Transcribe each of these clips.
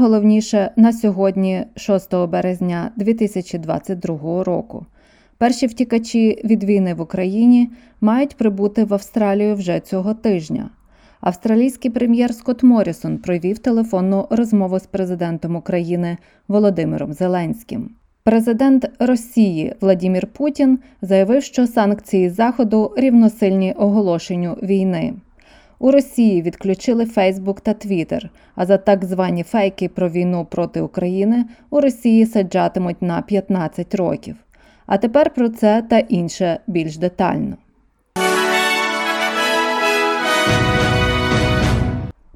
Найголовніше на сьогодні, 6 березня 2022 року. Перші втікачі від війни в Україні мають прибути в Австралію вже цього тижня. Австралійський прем'єр Скотт Морісон провів телефонну розмову з президентом України Володимиром Зеленським. Президент Росії Владімір Путін заявив, що санкції Заходу рівносильні оголошенню війни. У Росії відключили Фейсбук та Твіттер, а за так звані фейки про війну проти України у Росії саджатимуть на 15 років. А тепер про це та інше більш детально.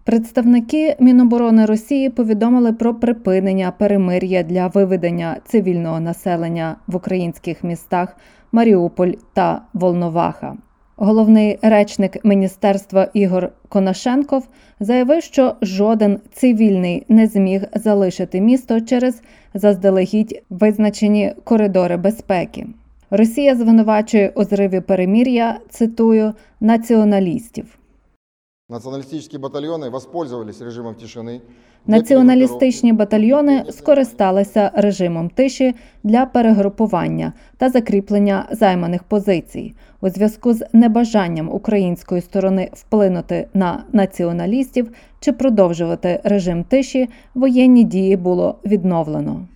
Представники Міноборони Росії повідомили про припинення перемир'я для виведення цивільного населення в українських містах Маріуполь та Волноваха. Головний речник міністерства Ігор Конашенков заявив, що жоден цивільний не зміг залишити місто через заздалегідь визначені коридори безпеки. Росія звинувачує у зриві перемір'я, цитую, націоналістів. Националистические батальоны воспользовались режимом тишины. Націоналістичні батальйони скористалися режимом тиші для перегрупування та закріплення займаних позицій у зв'язку з небажанням української сторони вплинути на націоналістів чи продовжувати режим тиші. Воєнні дії було відновлено.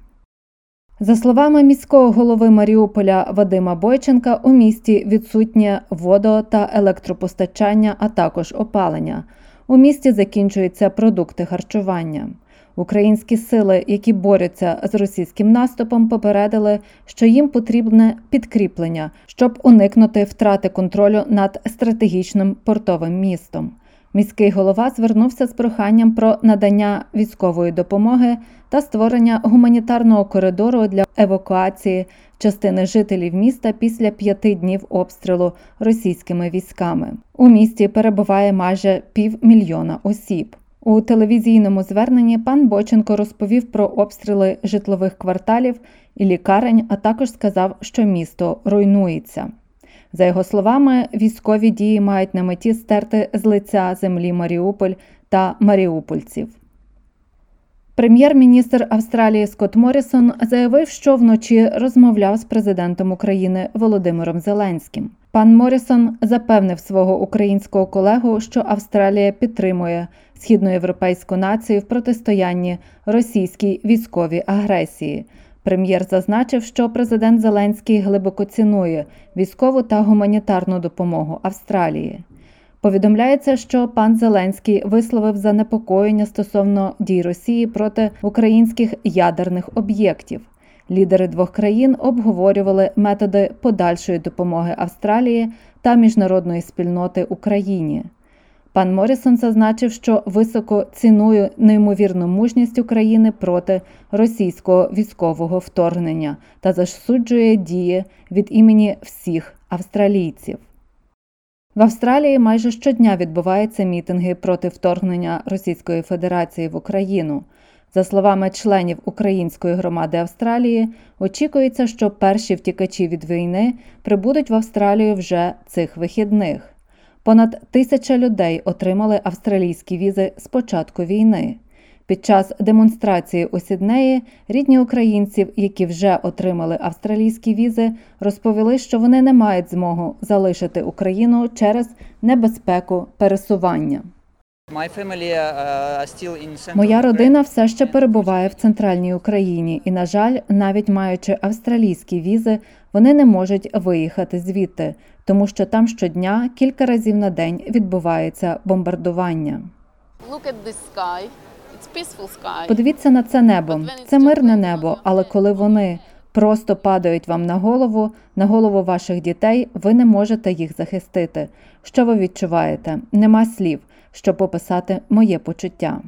За словами міського голови Маріуполя Вадима Бойченка, у місті відсутнє водо та електропостачання, а також опалення. У місті закінчуються продукти харчування. Українські сили, які борються з російським наступом, попередили, що їм потрібне підкріплення, щоб уникнути втрати контролю над стратегічним портовим містом. Міський голова звернувся з проханням про надання військової допомоги та створення гуманітарного коридору для евакуації частини жителів міста після п'яти днів обстрілу російськими військами. У місті перебуває майже півмільйона осіб. У телевізійному зверненні пан Боченко розповів про обстріли житлових кварталів і лікарень, а також сказав, що місто руйнується. За його словами, військові дії мають на меті стерти з лиця землі Маріуполь та маріупольців. Прем'єр-міністр Австралії Скотт Морісон заявив, що вночі розмовляв з президентом України Володимиром Зеленським. Пан Морісон запевнив свого українського колегу, що Австралія підтримує східноєвропейську націю в протистоянні російській військовій агресії. Прем'єр зазначив, що президент Зеленський глибоко цінує військову та гуманітарну допомогу Австралії. Повідомляється, що пан Зеленський висловив занепокоєння стосовно дій Росії проти українських ядерних об'єктів. Лідери двох країн обговорювали методи подальшої допомоги Австралії та міжнародної спільноти Україні. Пан Морісон зазначив, що високо цінує неймовірну мужність України проти російського військового вторгнення та засуджує дії від імені всіх австралійців. В Австралії майже щодня відбуваються мітинги проти вторгнення Російської Федерації в Україну. За словами членів української громади Австралії, очікується, що перші втікачі від війни прибудуть в Австралію вже цих вихідних. Понад тисяча людей отримали австралійські візи з початку війни. Під час демонстрації у Сіднеї рідні українців, які вже отримали австралійські візи, розповіли, що вони не мають змогу залишити Україну через небезпеку пересування. uh, Моя родина все ще перебуває в центральній Україні, і, на жаль, навіть маючи австралійські візи, вони не можуть виїхати звідти, тому що там щодня кілька разів на день відбувається бомбардування. Подивіться на це небо. Це мирне небо, але коли вони просто падають вам на голову, на голову ваших дітей, ви не можете їх захистити. Що ви відчуваєте? Нема слів, щоб описати моє почуття.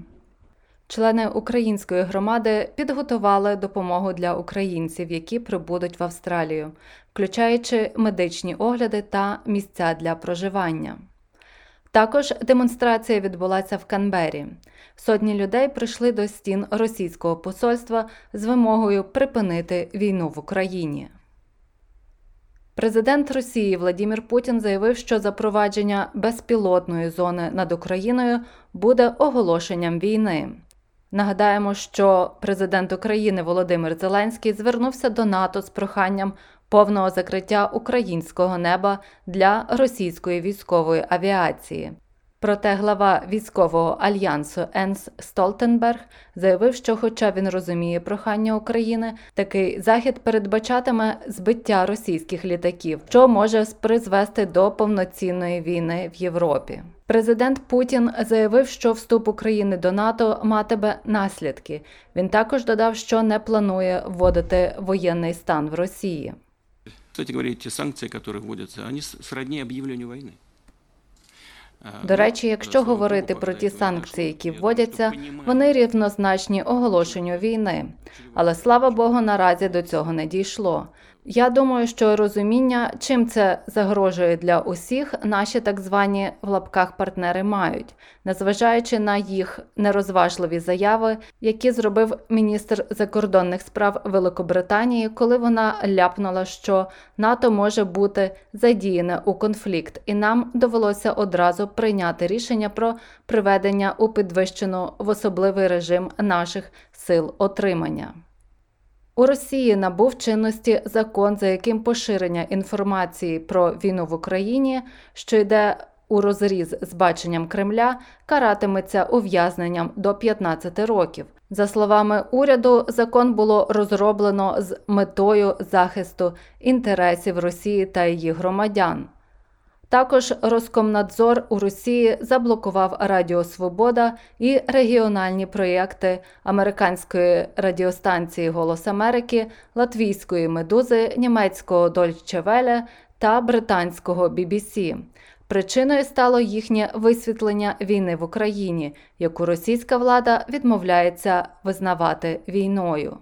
Члени української громади підготували допомогу для українців, які прибудуть в Австралію, включаючи медичні огляди та місця для проживання. Також демонстрація відбулася в Канбері. Сотні людей прийшли до стін російського посольства з вимогою припинити війну в Україні. Президент Росії Владимир Путін заявив, що запровадження безпілотної зони над Україною буде оголошенням війни. Нагадаємо, що президент України Володимир Зеленський звернувся до НАТО з проханням повного закриття українського неба для російської військової авіації. Проте глава військового альянсу Енс Столтенберг заявив, що, хоча він розуміє прохання України, такий захід передбачатиме збиття російських літаків, що може призвести до повноцінної війни в Європі. Президент Путін заявив, що вступ України до НАТО матиме наслідки. Він також додав, що не планує вводити воєнний стан в Росії. Кстати говоря, ті санкції, які вводяться, вони сродні об'явленню війни. До речі, якщо говорити про ті санкції, які вводяться, вони рівнозначні оголошенню війни. Але слава Богу, наразі до цього не дійшло. Я думаю, що розуміння, чим це загрожує для усіх, наші так звані в лапках партнери мають, незважаючи на їх нерозважливі заяви, які зробив міністр закордонних справ Великобританії, коли вона ляпнула, що НАТО може бути задіяне у конфлікт, і нам довелося одразу прийняти рішення про приведення у підвищену в особливий режим наших сил отримання. У Росії набув чинності закон, за яким поширення інформації про війну в Україні, що йде у розріз з баченням Кремля, каратиметься ув'язненням до 15 років. За словами уряду, закон було розроблено з метою захисту інтересів Росії та її громадян. Також Роскомнадзор у Росії заблокував Радіо Свобода і регіональні проєкти американської радіостанції Голос Америки, латвійської медузи, німецького Deutsche Welle та британського BBC. Причиною стало їхнє висвітлення війни в Україні, яку російська влада відмовляється визнавати війною.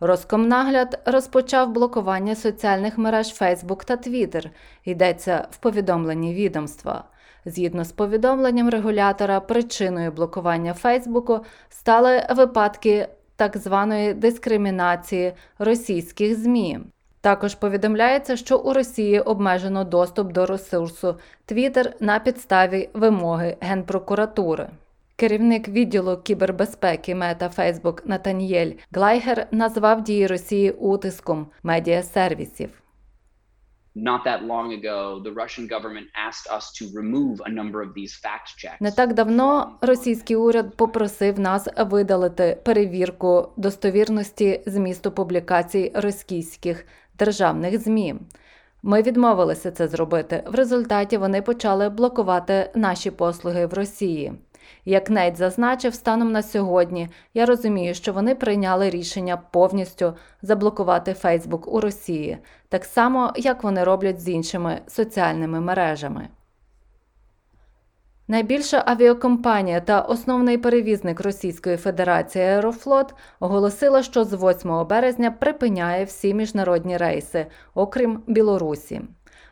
Роскомнагляд розпочав блокування соціальних мереж Facebook та Twitter, йдеться в повідомленні відомства. Згідно з повідомленням регулятора, причиною блокування Фейсбуку стали випадки так званої дискримінації російських ЗМІ. Також повідомляється, що у Росії обмежено доступ до ресурсу Twitter на підставі вимоги Генпрокуратури. Керівник відділу кібербезпеки Мета Фейсбук Натаніель Глайгер назвав дії Росії утиском медіасервісів. Не так давно російський уряд попросив нас видалити перевірку достовірності змісту публікацій російських державних змі. Ми відмовилися це зробити. В результаті вони почали блокувати наші послуги в Росії. Як Нейт зазначив, станом на сьогодні я розумію, що вони прийняли рішення повністю заблокувати Фейсбук у Росії, так само як вони роблять з іншими соціальними мережами. Найбільша авіакомпанія та основний перевізник Російської Федерації Аерофлот оголосила, що з 8 березня припиняє всі міжнародні рейси, окрім Білорусі.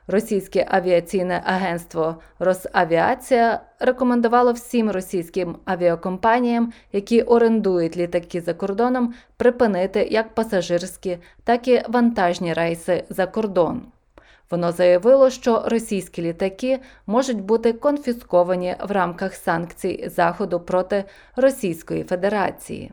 Російське авіаційне агентство Росавіація рекомендувало всім російським авіакомпаніям, які орендують літаки за кордоном, припинити як пасажирські, так і вантажні рейси за кордон. Воно заявило, що російські літаки можуть бути конфісковані в рамках санкцій Заходу проти Російської Федерації.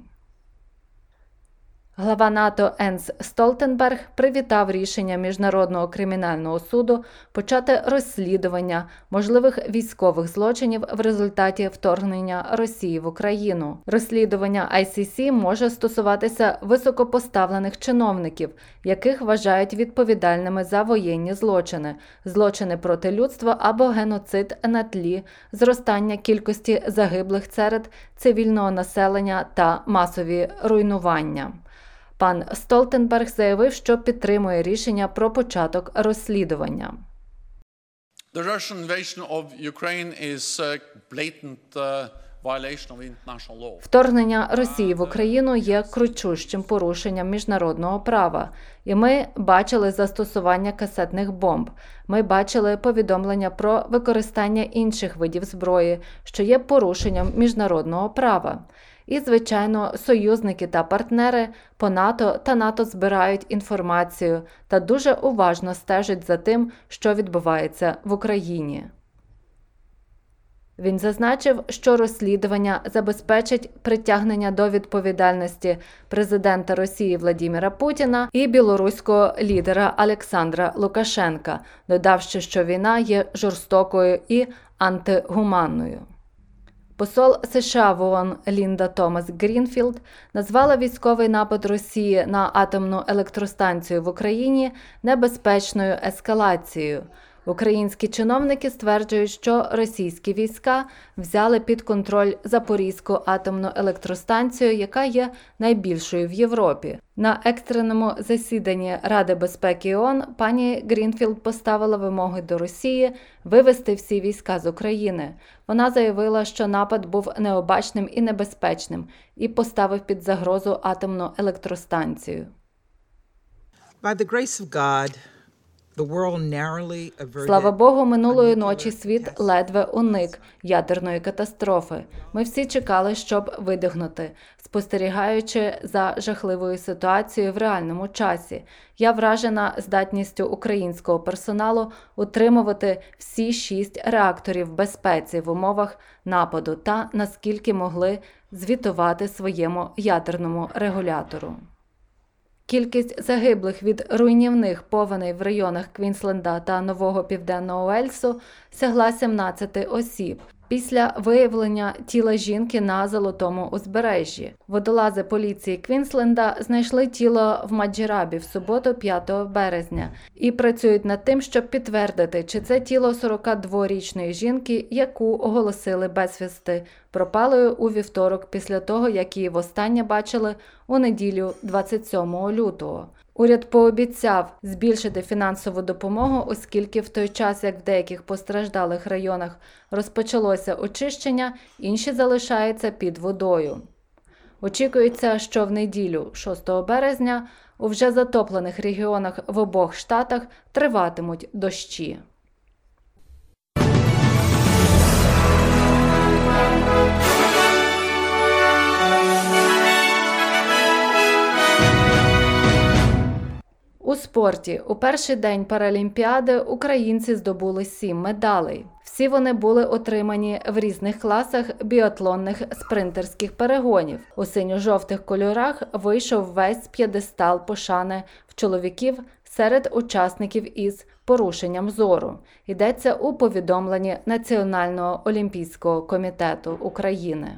Глава НАТО Енс Столтенберг привітав рішення Міжнародного кримінального суду почати розслідування можливих військових злочинів в результаті вторгнення Росії в Україну. Розслідування ICC може стосуватися високопоставлених чиновників, яких вважають відповідальними за воєнні злочини, злочини проти людства або геноцид на тлі зростання кількості загиблих серед цивільного населення та масові руйнування. Пан Столтенберг заявив, що підтримує рішення про початок розслідування. The Russian invasion of Ukraine is blatant uh. Вторгнення Росії в Україну є кричущим порушенням міжнародного права, і ми бачили застосування касетних бомб. Ми бачили повідомлення про використання інших видів зброї, що є порушенням міжнародного права. І, звичайно, союзники та партнери по НАТО та НАТО збирають інформацію та дуже уважно стежать за тим, що відбувається в Україні. Він зазначив, що розслідування забезпечить притягнення до відповідальності президента Росії Владіміра Путіна і білоруського лідера Олександра Лукашенка, додавши, що війна є жорстокою і антигуманною. Посол США в ООН Лінда Томас Грінфілд назвала військовий напад Росії на атомну електростанцію в Україні небезпечною ескалацією. Українські чиновники стверджують, що російські війська взяли під контроль Запорізьку атомну електростанцію, яка є найбільшою в Європі. На екстреному засіданні Ради безпеки ООН пані Грінфілд поставила вимоги до Росії вивести всі війська з України. Вона заявила, що напад був необачним і небезпечним, і поставив під загрозу атомну електростанцію. By the grace of God, Слава Богу, минулої ночі світ ледве уник ядерної катастрофи. Ми всі чекали, щоб видихнути, спостерігаючи за жахливою ситуацією в реальному часі. Я вражена здатністю українського персоналу утримувати всі шість реакторів в безпеці в умовах нападу та наскільки могли звітувати своєму ядерному регулятору. Кількість загиблих від руйнівних повеней в районах Квінсленда та Нового Південного Уельсу сягла 17 осіб. Після виявлення тіла жінки на золотому узбережжі водолази поліції Квінсленда знайшли тіло в Маджірабі в суботу, 5 березня, і працюють над тим, щоб підтвердити, чи це тіло 42-річної жінки, яку оголосили безвісти, пропалою у вівторок після того, як її востаннє бачили у неділю 27 лютого. Уряд пообіцяв збільшити фінансову допомогу, оскільки в той час, як в деяких постраждалих районах розпочалося очищення, інші залишаються під водою. Очікується, що в неділю, 6 березня, у вже затоплених регіонах в обох штатах триватимуть дощі. У спорті у перший день Паралімпіади українці здобули сім медалей. Всі вони були отримані в різних класах біатлонних спринтерських перегонів. У синьо-жовтих кольорах вийшов весь п'єдестал пошани в чоловіків серед учасників із порушенням зору. Йдеться у повідомленні Національного олімпійського комітету України.